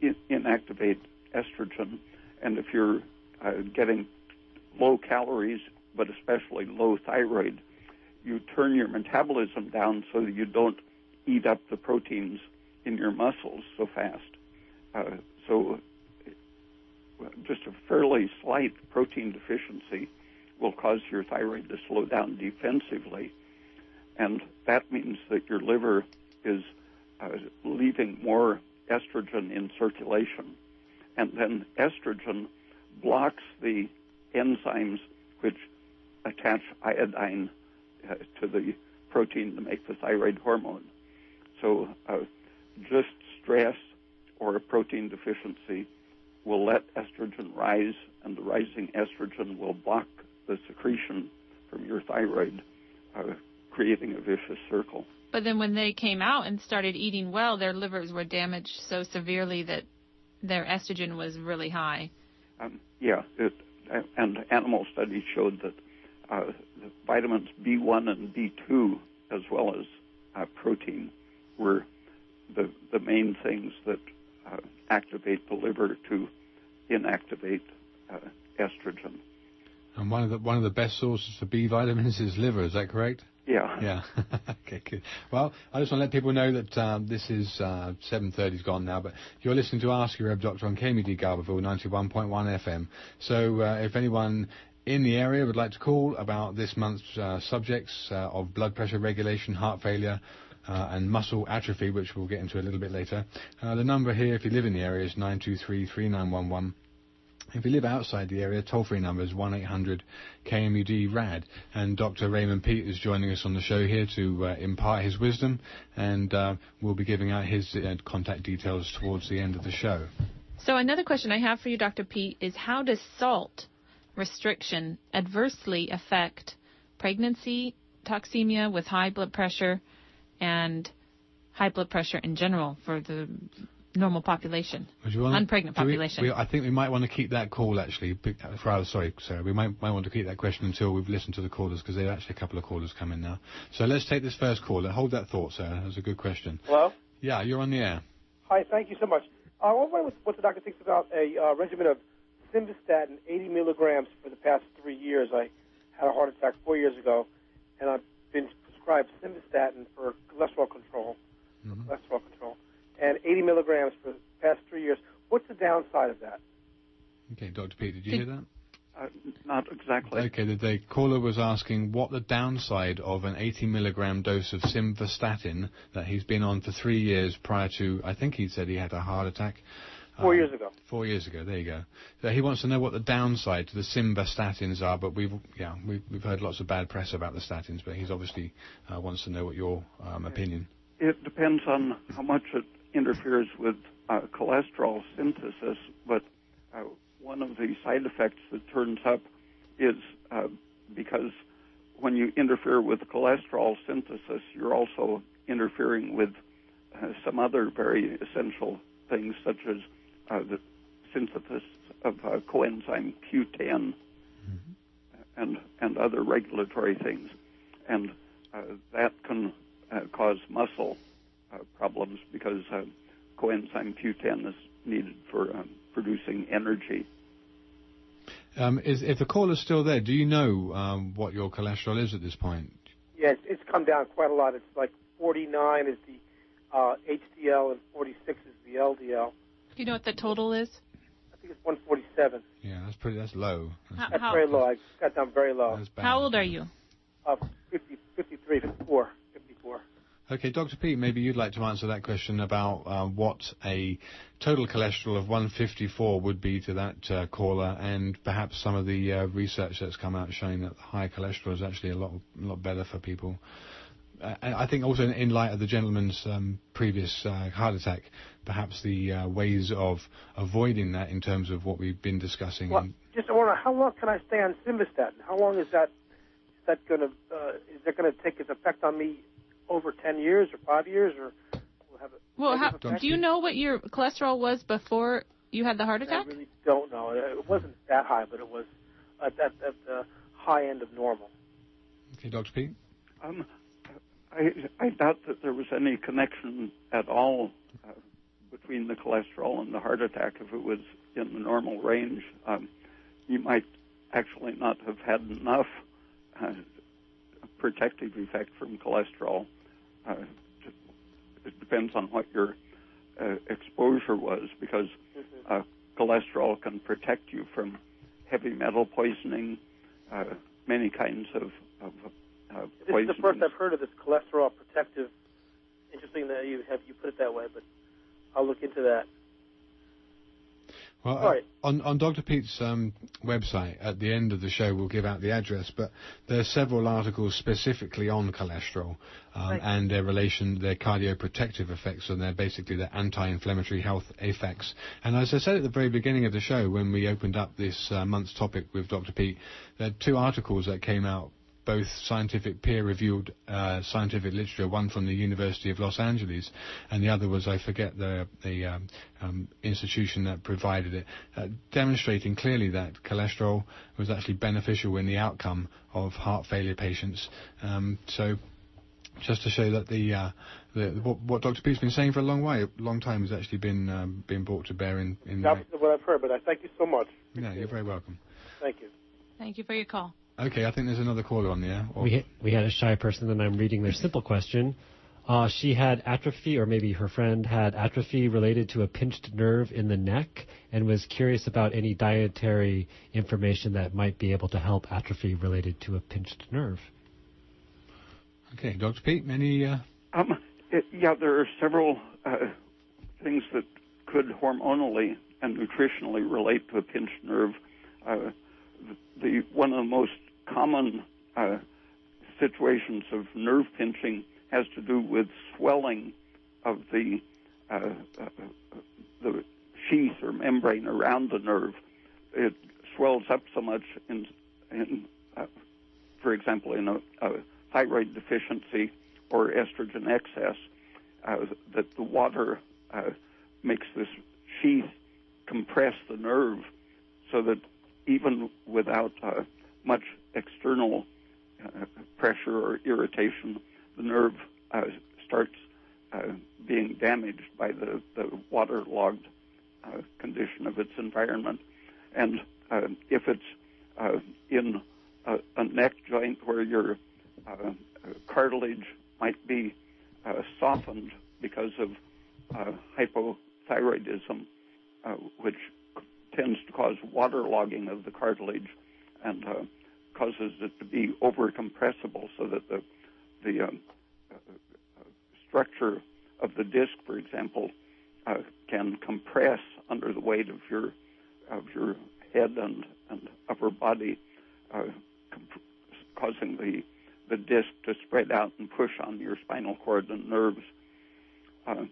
in- inactivate estrogen. And if you're uh, getting low calories, but especially low thyroid, you turn your metabolism down so that you don't eat up the proteins in your muscles so fast. Uh, so just a fairly slight protein deficiency will cause your thyroid to slow down defensively. And that means that your liver is uh, leaving more estrogen in circulation. And then estrogen blocks the enzymes which attach iodine uh, to the protein to make the thyroid hormone. So uh, just stress or a protein deficiency will let estrogen rise, and the rising estrogen will block the secretion from your thyroid, uh, creating a vicious circle. But then when they came out and started eating well, their livers were damaged so severely that their estrogen was really high. Um, yeah, it, and animal studies showed that uh, vitamins B1 and B2, as well as uh, protein, were the the main things that uh, activate the liver to inactivate uh, estrogen. And one of the one of the best sources for B vitamins is liver. Is that correct? Yeah. Yeah. <laughs> okay, good. Well, I just want to let people know that um, this is uh, 7.30's gone now, but you're listening to Ask Your Herb Doctor on KMUD Garberville 91.1 FM. So uh, if anyone in the area would like to call about this month's uh, subjects uh, of blood pressure regulation, heart failure, and muscle atrophy, which we'll get into a little bit later. Uh, the number here, if you live in the area, is 923 3911. If you live outside the area, toll-free number is 1-800-KMUD-RAD. And Dr. Raymond Peat is joining us on the show here to uh, impart his wisdom, and uh, we'll be giving out his uh, contact details towards the end of the show. So another question I have for you, Dr. Peat, is how does salt restriction adversely affect pregnancy, toxemia with high blood pressure, and high blood pressure in general for the normal population, wanna, unpregnant population. We, we, I think we might want to keep that call actually. For our, sorry, Sarah, we might, might want to keep that question until we've listened to the callers because there are actually a couple of callers coming now. So let's take this first caller. Hold that thought, Sarah. That's a good question. Hello. Yeah, you're on the air. Hi, thank you so much. Uh, I wonder what the doctor thinks about a uh, regimen of simvastatin, 80 milligrams, for the past three years. I had a heart attack four years ago, and I've been prescribed simvastatin for cholesterol control. Mm-hmm. Cholesterol control and 80 milligrams for the past three years. What's the downside of that? Okay, Dr. Peat, did you hear that? Uh, not exactly. Okay, the, the, caller was asking what the downside of an 80 milligram dose of simvastatin that he's been on for three years prior to, I think he said he had a heart attack. Four um, years ago. Four years ago. There you go. So he wants to know what the downside to the simvastatins are, but we've yeah we've, we've heard lots of bad press about the statins, but he's obviously uh, wants to know what your um, opinion. It depends on how much it interferes with uh, cholesterol synthesis, but uh, one of the side effects that turns up is uh, because when you interfere with cholesterol synthesis, you're also interfering with uh, some other very essential things, such as the synthesis of uh, coenzyme Q10 mm-hmm. and and other regulatory things, and that can cause muscle uh, problems because uh, coenzyme Q10 is needed for um, producing energy. Um, is, if the call is still there, do you know um, what your cholesterol is at this point? Yes, it's come down quite a lot. It's like 49 is the uh, HDL and 46 is the LDL. Do you know what the total is? I think it's 147. Yeah, that's pretty. That's low. That's, how, very low. I got down very low. How old are you? Uh, 50, 53, 54. 54. Okay, Dr. Peat, maybe you'd like to answer that question about uh, what a total cholesterol of 154 would be to that uh, caller, and perhaps some of the uh, research that's come out showing that high cholesterol is actually a lot, a lot better for people. Uh, I think also in, in, light of the gentleman's um, previous uh, heart attack, perhaps the uh, ways of avoiding that in terms of what we've been discussing. Well, just I wonder how long can I stay on simvastatin? How long is that? Is that going to is that going to take its effect on me over 10 years or five years or will have Well, how, do you know what your cholesterol was before you had the heart attack? I really don't know. It wasn't that high, but it was at, at, at the high end of normal. Okay, Dr. Peat? Um, I, I doubt that there was any connection at all uh, between the cholesterol and the heart attack. If it was in the normal range, um, you might actually not have had enough uh, protective effect from cholesterol uh, it depends on what your uh, exposure was, because mm-hmm. uh, cholesterol can protect you from heavy metal poisoning, uh, many kinds of, of uh, This is the first I've heard of this cholesterol protective. Interesting that you have you put it that way, but I'll look into that. Well, uh, on, on Dr. Peat's um, website, at the end of the show, we'll give out the address, but there are several articles specifically on cholesterol um, right. and their relation, their cardioprotective effects, and their basically their anti-inflammatory health effects. And as I said at the very beginning of the show, when we opened up this uh, month's topic with Dr. Peat, there are two articles that came out both scientific peer-reviewed uh, scientific literature, one from the University of Los Angeles, and the other was I forget the the um, um, institution that provided it, uh, demonstrating clearly that cholesterol was actually beneficial in the outcome of heart failure patients. Um, so. Just to show that the, uh, the what, what, Dr. Peat's been saying for a long way, long time has actually been um, been brought to bear in. in That's what I've heard, but I thank you so much. Yeah, you're very welcome. Thank you. Thank you for your call. Okay, I think there's another caller on the air. Or- We, we had a shy person, and I'm reading their simple question. Uh, she had atrophy, or maybe her friend had atrophy related to a pinched nerve in the neck, and was curious about any dietary information that might be able to help atrophy related to a pinched nerve. Okay, Dr. Peat, any. Uh, Um, it, yeah, there are several uh, things that could hormonally and nutritionally relate to a pinched nerve. Uh, the, the one of the most common uh, situations of nerve pinching has to do with swelling of the uh, uh, the sheath or membrane around the nerve. It swells up so much in, in uh, for example, in a, a thyroid deficiency or estrogen excess, uh, that the water uh, makes this sheath compress the nerve so that even without uh, much external uh, pressure or irritation, the nerve uh, starts uh, being damaged by the, the waterlogged uh, condition of its environment. And uh, if it's uh, in a, a neck joint where your cartilage might be softened because of hypothyroidism, which tends to cause waterlogging of the cartilage and causes it to be overcompressible so that the the um, uh, structure of the disc, for example, uh, can compress under the weight of your of your head and, and upper body, uh, comp- causing the the disc to spread out and push on your spinal cord and nerves. Uh,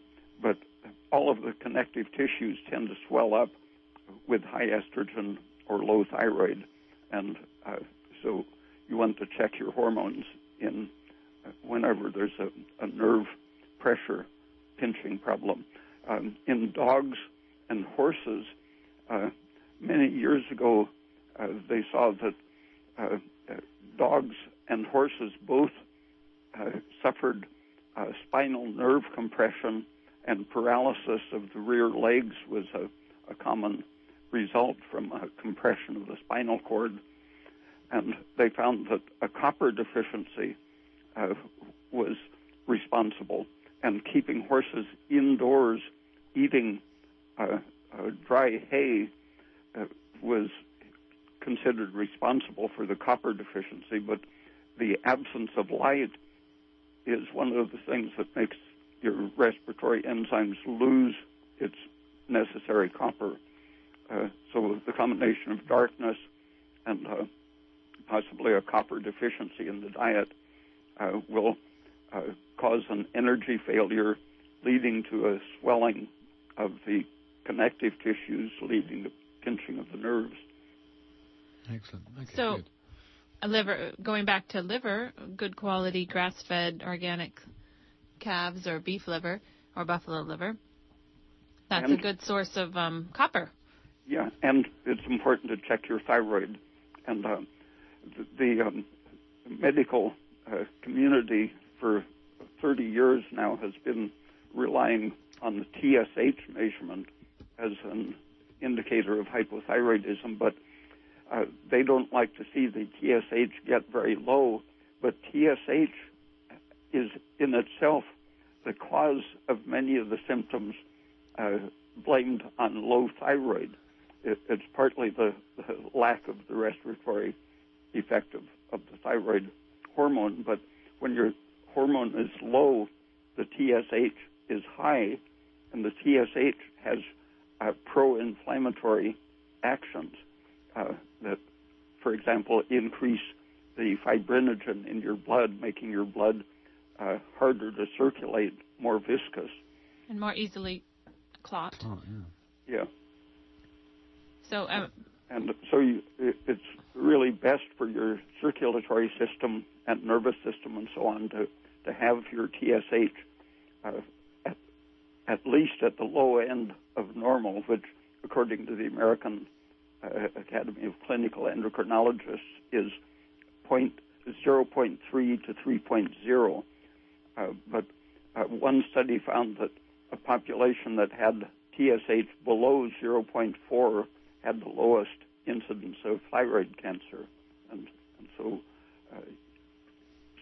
but all of the connective tissues tend to swell up with high estrogen or low thyroid, and uh, so you want to check your hormones in uh, whenever there's a, a nerve pressure pinching problem. Um, in dogs and horses, uh, many years ago, uh, they saw that uh, uh, dogs and horses both uh, suffered spinal nerve compression and paralysis of the rear legs was a, a common result from a compression of the spinal cord. And they found that a copper deficiency uh, was responsible, and keeping horses indoors eating uh, uh, dry hay uh, was considered responsible for the copper deficiency, but the absence of light is one of the things that makes your respiratory enzymes lose its necessary copper. Uh, so the combination of darkness and uh, possibly a copper deficiency in the diet uh, will uh, cause an energy failure, leading to a swelling of the connective tissues, leading to pinching of the nerves. excellent. Okay, So- good. A liver, going back to liver, good quality grass-fed organic calves or beef liver or buffalo liver. That's a good source of um, copper. Yeah, and it's important to check your thyroid. And uh, the, um, medical uh, community for 30 years now has been relying on the TSH measurement as an indicator of hypothyroidism, but uh, they don't like to see the TSH get very low. But TSH is in itself the cause of many of the symptoms uh, blamed on low thyroid. It, it's partly the, the lack of the respiratory effect of, of the thyroid hormone, but when your hormone is low, the TSH is high, and the TSH has uh, pro-inflammatory actions uh, that, for example, increase the fibrinogen in your blood, making your blood uh, harder to circulate, more viscous. and more easily clot. Oh, yeah. Yeah. So um, and so you, it's really best for your circulatory system and nervous system and so on to, to have your TSH uh, at, at least at the low end of normal, which, according to the American uh, Academy of Clinical Endocrinologists, is point, 0.3 to 3.0. Uh, but uh, one study found that a population that had TSH below 0.4 had the lowest incidence of thyroid cancer. and and so uh,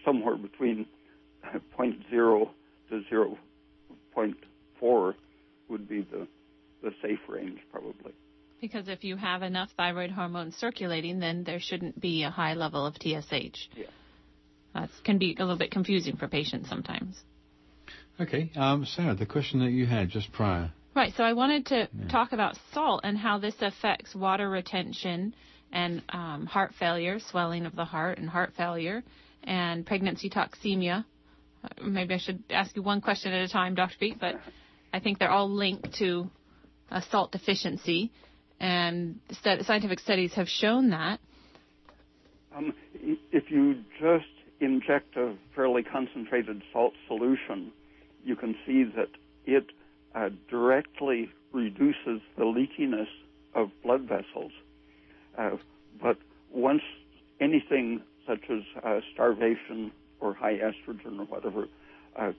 somewhere between 0.0 to 0.4 would be the the safe range probably. Because if you have enough thyroid hormone circulating, then there shouldn't be a high level of TSH. Yeah. That can be a little bit confusing for patients sometimes. Okay, um, Sarah, the question that you had just prior. Right, so I wanted to yeah. talk about salt and how this affects water retention and um, heart failure, swelling of the heart, and heart failure, and pregnancy toxemia. Uh, maybe I should ask you one question at a time, Dr. Peat, but I think they're all linked to a salt deficiency, and scientific studies have shown that. Um, if you just inject a fairly concentrated salt solution, you can see that it uh, directly reduces the leakiness of blood vessels. Uh, but once anything such as uh, starvation or high estrogen or whatever uh,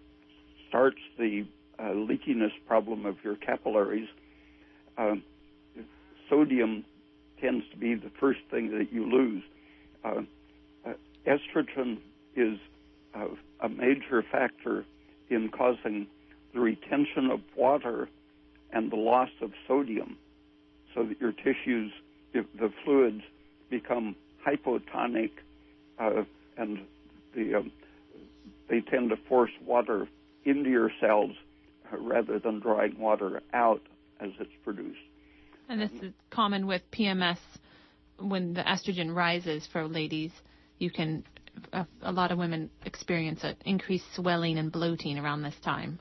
starts the uh, leakiness problem of your capillaries, um, sodium tends to be the first thing that you lose. Uh, estrogen is a major factor in causing the retention of water and the loss of sodium so that your tissues, the fluids become hypotonic uh, and the, um, they tend to force water into your cells uh, rather than drawing water out as it's produced. And this is common with PMS when the estrogen rises for ladies. You can a, a lot of women experience an increased swelling and bloating around this time.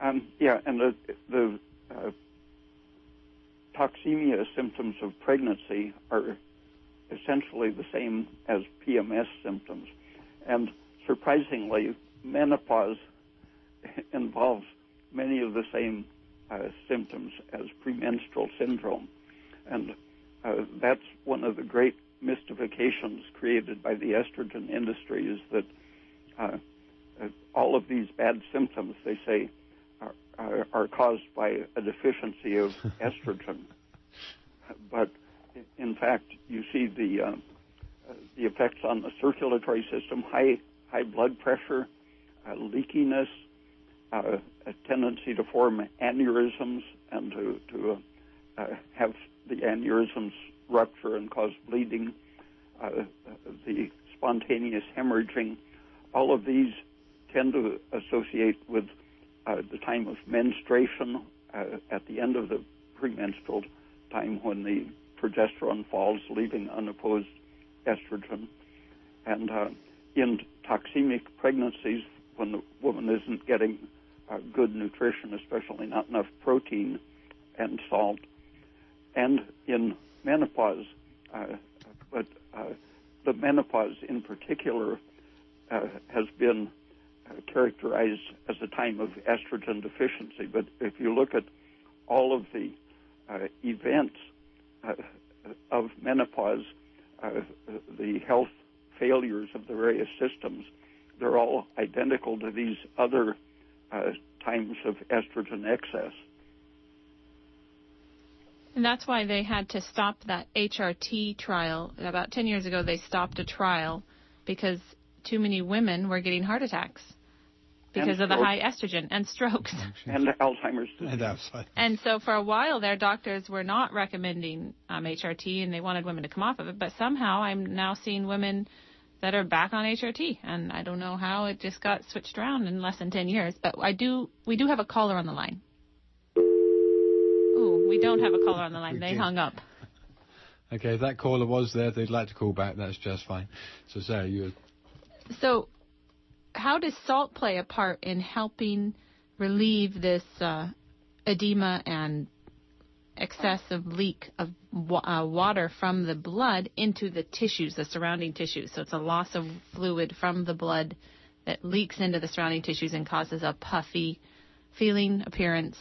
Um, yeah, and the, the uh, toxemia symptoms of pregnancy are essentially the same as PMS symptoms. And surprisingly, menopause <laughs> involves many of the same uh, symptoms as premenstrual syndrome. And uh, that's one of the great mystifications created by the estrogen industry is that uh, uh, all of these bad symptoms, they say, are, are, caused by a deficiency of <laughs> estrogen. But in fact, you see the uh, the effects on the circulatory system, high high blood pressure, uh, leakiness, uh, a tendency to form aneurysms and to to uh, have the aneurysms rupture and cause bleeding, uh, the spontaneous hemorrhaging, all of these tend to associate with uh, the time of menstruation uh, at the end of the premenstrual time when the progesterone falls, leaving unopposed estrogen. And uh, in toxemic pregnancies, when the woman isn't getting uh, good nutrition, especially not enough protein and salt, and in menopause, uh, but uh, the menopause in particular uh, has been characterized as a time of estrogen deficiency. But if you look at all of the uh, events uh, of menopause, the health failures of the various systems, they're all identical to these other times of estrogen excess. And that's why they had to stop that HRT trial. About 10 years ago, they stopped a trial because too many women were getting heart attacks because of the high estrogen and strokes. <laughs> <laughs> And Alzheimer's disease. And, and so for a while, their doctors were not recommending um, HRT and they wanted women to come off of it. But somehow I'm now seeing women that are back on HRT. And I don't know how it just got switched around in less than 10 years. But I do, we do have a caller on the line. Ooh, we don't have a caller on the line. They hung up. Okay, if that caller was there, they'd like to call back. That's just fine. So, Sarah, you. So, how does salt play a part in helping relieve this uh, edema and excessive leak of uh, water from the blood into the tissues, the surrounding tissues? So, it's a loss of fluid from the blood that leaks into the surrounding tissues and causes a puffy feeling appearance.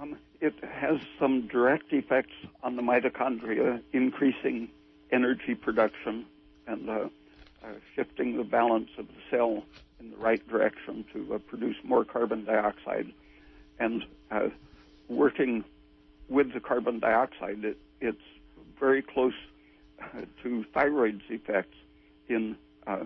Um, it has some direct effects on the mitochondria, increasing energy production and uh, shifting the balance of the cell in the right direction to uh, produce more carbon dioxide. And uh, working with the carbon dioxide, it, it's very close to thyroid's effects in uh,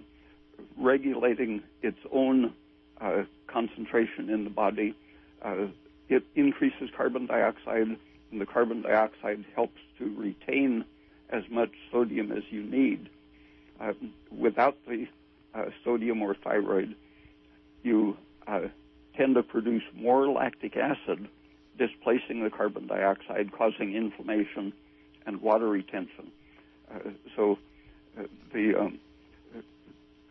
regulating its own uh, concentration in the body. Uh, it increases carbon dioxide, and the carbon dioxide helps to retain as much sodium as you need. Uh, without the uh, sodium or thyroid, you uh, tend to produce more lactic acid, displacing the carbon dioxide, causing inflammation and water retention. Uh, so uh, the um,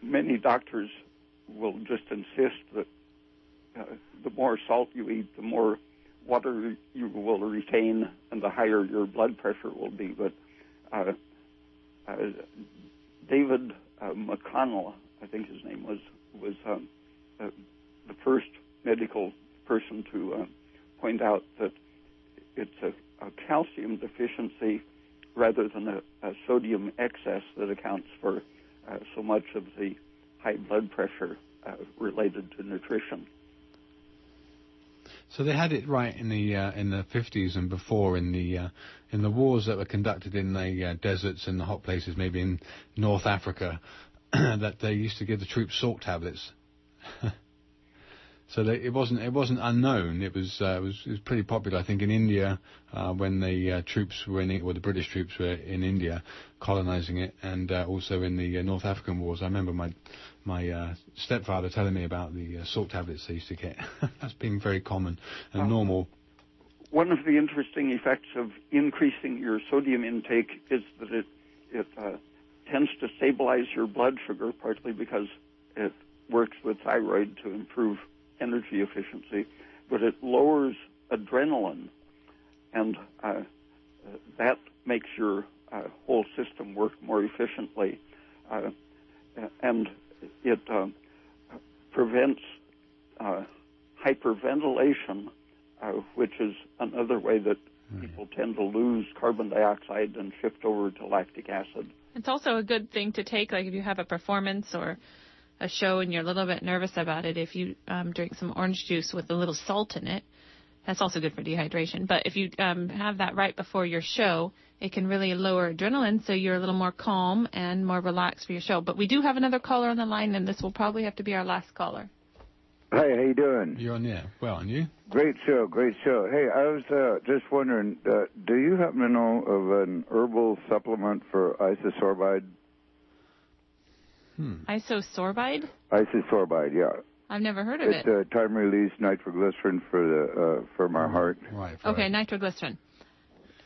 many doctors will just insist that the more salt you eat, the more water you will retain, and the higher your blood pressure will be. But David uh, McCarron, I think his name was, was um, uh, the first medical person to uh, point out that it's a, a calcium deficiency rather than a, a, sodium excess that accounts for uh, so much of the high blood pressure uh, related to nutrition. So they had it right in the uh, in the 50s and before in the uh, in the wars that were conducted in the uh, deserts and the hot places, maybe in North Africa, <clears throat> that they used to give the troops salt tablets. <laughs> so they, it wasn't it wasn't unknown. It was uh, it was it was pretty popular. I think in India uh, when the uh, troops were in or the British troops were in India, colonizing it, and also in the North African wars. I remember my my uh, stepfather telling me about the uh, salt tablets they used to get. <laughs> That's been very common and um, normal. One of the interesting effects of increasing your sodium intake is that it it uh, tends to stabilize your blood sugar, partly because it works with thyroid to improve energy efficiency, but it lowers adrenaline, and uh, that makes your uh, whole system work more efficiently. Uh, and it uh, prevents uh, hyperventilation, uh, which is another way that mm. people tend to lose carbon dioxide and shift over to lactic acid. It's also a good thing to take, like if you have a performance or a show and you're a little bit nervous about it, if you um, drink some orange juice with a little salt in it, that's also good for dehydration. But if you um, have that right before your show, it can really lower adrenaline, so you're a little more calm and more relaxed for your show. But we do have another caller on the line, and this will probably have to be our last caller. Hi, how you doing? You're on there. Well, and you? Great show, great show. Hey, I was uh, just wondering, uh, do you happen to know of an herbal supplement for isosorbide? Hmm. Isosorbide? Isosorbide, yeah. I've never heard of it's it. It's a time release nitroglycerin for the uh, for my heart. Right. Okay, right. nitroglycerin.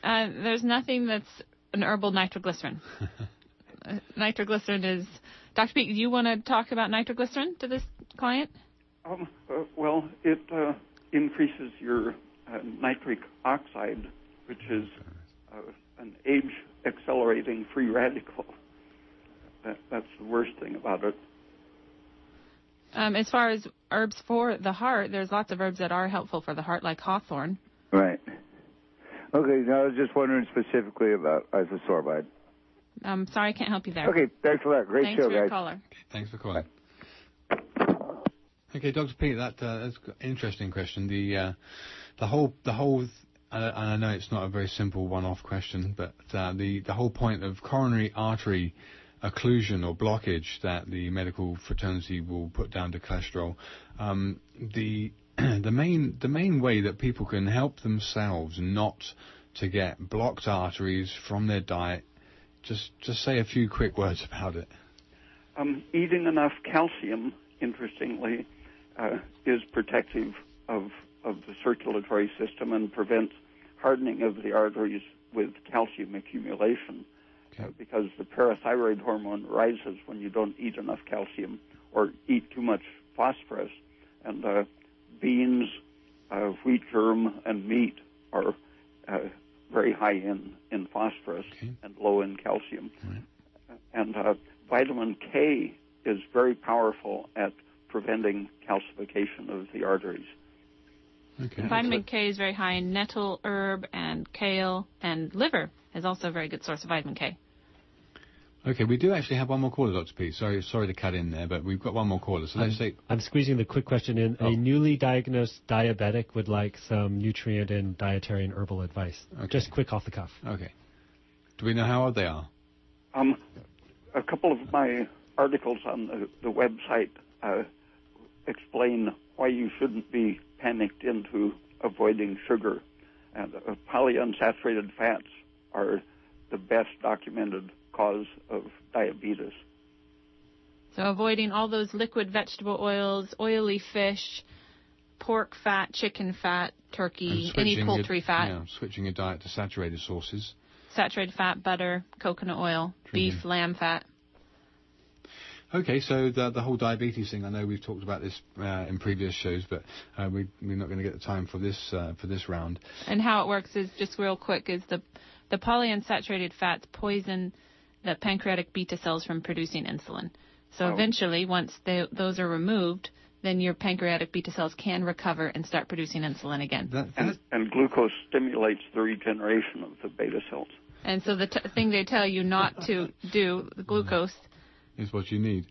Uh, there's nothing that's an herbal nitroglycerin. <laughs> uh, nitroglycerin is. Dr. Peat, do you want to talk about nitroglycerin to this client? Um, uh, well, it uh, increases your uh, nitric oxide, which is an age accelerating free radical. That, that's the worst thing about it. Um, as far as herbs for the heart, there's lots of herbs that are helpful for the heart, like hawthorn. Right. Okay, now I was just wondering specifically about isosorbide. I'm sorry, I can't help you there. Okay, thanks a lot. Great thanks show, guys. Caller. Okay, thanks for calling. Okay, Dr. Peat, that uh, that's an interesting question. The uh, the whole the whole th- and I know it's not a very simple one-off question, but uh, the the whole point of coronary artery occlusion or blockage that the medical fraternity will put down to cholesterol. Um, the <clears throat> the main the main way that people can help themselves not to get blocked arteries from their diet. Just just say a few quick words about it. Um, eating enough calcium, interestingly, uh, is protective of of the circulatory system and prevents hardening of the arteries with calcium accumulation okay. uh, because the parathyroid hormone rises when you don't eat enough calcium or eat too much phosphorus. And uh, beans, uh, wheat germ, and meat are uh, very high in, in phosphorus okay. and low in calcium. Right. And uh, vitamin K is very powerful at preventing calcification of the arteries. Okay. Vitamin K is very high in nettle, herb, and kale, and liver is also a very good source of vitamin K. Okay, we do actually have one more caller, Dr. P. Sorry, sorry to cut in there, but we've got one more caller. So let's say I'm squeezing the quick question in. Oh. A newly diagnosed diabetic would like some nutrient and dietary and herbal advice. Okay. Just quick off the cuff. Okay. Do we know how old they are? Um, a couple of my articles on the, the website uh, explain why you shouldn't be panicked into avoiding sugar. And uh, polyunsaturated fats are the best documented cause of diabetes. So avoiding all those liquid vegetable oils, oily fish, pork fat, chicken fat, turkey, any poultry your, fat. Yeah, switching your diet to saturated sources. Saturated fat, butter, coconut oil, Drinking. beef, lamb fat. Okay, so the, the whole diabetes thing, I know we've talked about this uh, in previous shows, but uh, we, we're not going to get the time for this uh, for this round. And how it works is just real quick is the the polyunsaturated fats poison the pancreatic beta cells from producing insulin. So Oh. eventually, once they, those are removed, then your pancreatic beta cells can recover and start producing insulin again. And, and glucose stimulates the regeneration of the beta cells. And so the t- thing they tell you not to do, the glucose, is what you need.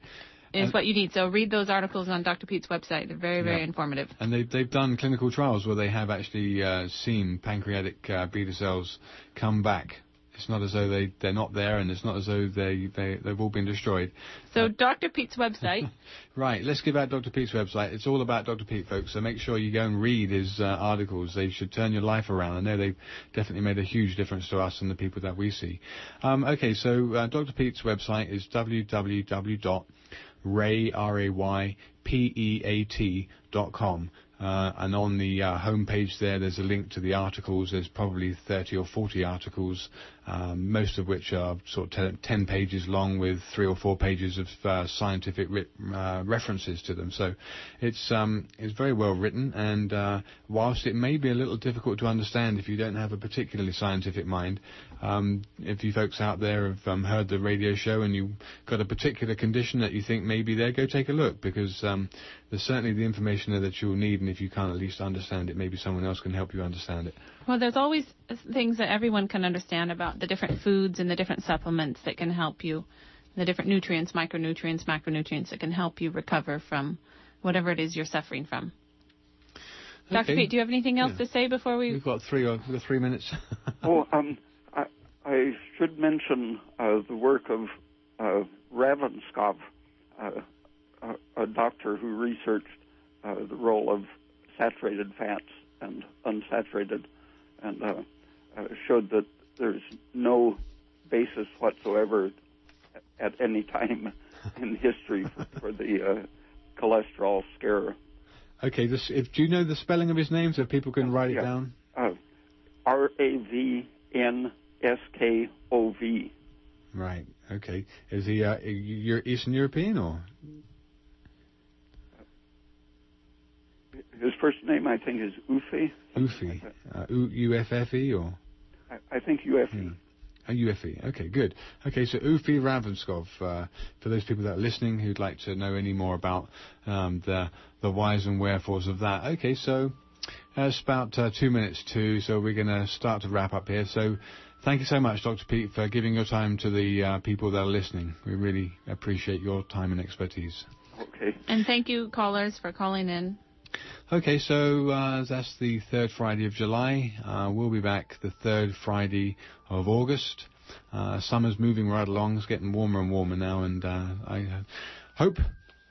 is And- what you need. So read those articles on Dr. Peat's website. They're very, very Yeah. informative. And they've, they've done clinical trials where they have actually uh, seen pancreatic uh, beta cells come back. It's not as though they, they're not there, and it's not as though they, they, they've all been destroyed. So Dr. Peat's website, <laughs> Right, let's give out Dr. Peat's website. It's all about Dr. Peat, folks, so make sure you go and read his uh, articles. They should turn your life around. I know they've definitely made a huge difference to us and the people that we see. Um, okay, so uh, Dr. Peat's website is www.ray, R-A-Y, P-E-A-T dot com. Uh, and on the uh, homepage there, there's a link to the articles. There's probably 30 or 40 articles, most of which are sort of 10 pages long with three or four pages of uh, scientific uh, references to them. So it's um, it's very well written, and uh, whilst it may be a little difficult to understand if you don't have a particularly scientific mind, um, if you folks out there have um, heard the radio show and you've got a particular condition that you think may be there, go take a look because um, there's certainly the information there that you'll need, and if you can't at least understand it, maybe someone else can help you understand it. well, there's always things that everyone can understand about the different foods and the different supplements that can help you, the different nutrients, micronutrients, macronutrients that can help you recover from whatever it is you're suffering from. Dr. Peat, do you have anything else Yeah. to say before we? We've got three, uh, we've got three minutes. <laughs> Oh, um, I, I should mention uh, the work of uh, Ravnskov, uh, a, a doctor who researched uh, the role of saturated fats and unsaturated, and uh, uh, showed that there's no basis whatsoever at any time <laughs> in history for, for the uh, cholesterol scare. okay, this, if, do you know the spelling of his name so people can write it down? Uh, R A V N S K O V. Right. Okay. Is he uh, you're Eastern European or? His first name, I think, is Ufe. Ufi, uh, U- U-F-F-E or I, I think UFE. Hmm. a U-F-E. Okay, good. Okay, so Uffe Ravnskov, uh, for those people that are listening who'd like to know any more about um, the the whys and wherefores of that. Okay, so uh, it's about uh, two minutes to, so we're going to start to wrap up here. So thank you so much, Dr. Peat, for giving your time to the uh, people that are listening. We really appreciate your time and expertise. Okay. And thank you, callers, for calling in. Okay, so uh, that's the third Friday of July. Uh, we'll be back the third Friday of August. Uh, summer's moving right along. It's getting warmer and warmer now, and uh, I hope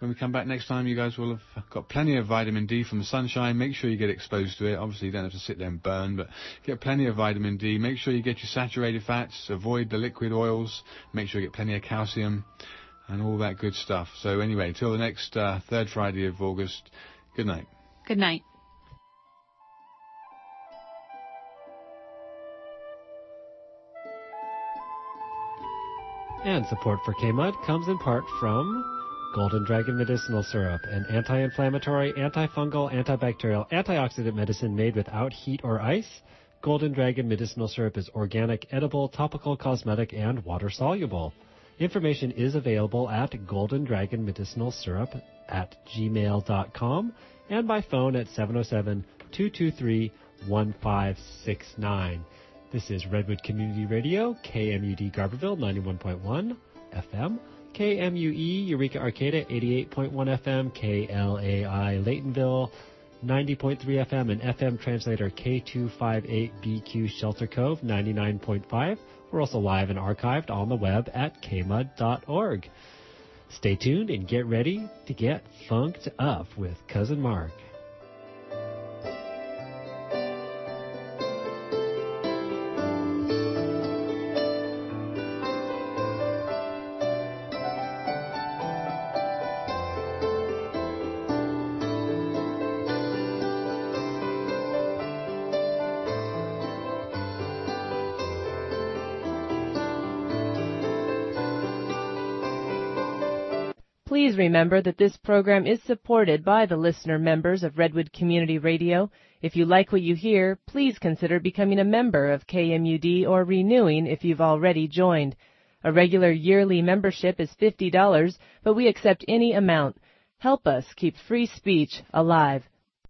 when we come back next time, you guys will have got plenty of vitamin D from the sunshine. Make sure you get exposed to it. Obviously, you don't have to sit there and burn, but get plenty of vitamin D. Make sure you get your saturated fats. Avoid the liquid oils. Make sure you get plenty of calcium and all that good stuff. So anyway, until the next uh, third Friday of August, good night. Good night. And support for KMUD comes in part from Golden Dragon Medicinal Syrup, an anti-inflammatory, antifungal, antibacterial, antioxidant medicine made without heat or ice. Golden Dragon Medicinal Syrup is organic, edible, topical, cosmetic, and water-soluble. Information is available at Golden Dragon Medicinal Syrup at gmail.com and by phone at 707-223-1569. This is Redwood Community Radio, KMUD Garberville 91.1 FM, KMUE Eureka Arcata 88.1 FM, KLAI Laytonville 90.3 FM, and FM translator K258BQ Shelter Cove 99.5. We're also live and archived on the web at kmud.org. Stay tuned and get ready to get funked up with Cousin Mark. Remember that this program is supported by the listener members of Redwood Community Radio. If you like what you hear, please consider becoming a member of KMUD or renewing if you've already joined. A regular yearly membership is $50, but we accept any amount. Help us keep free speech alive.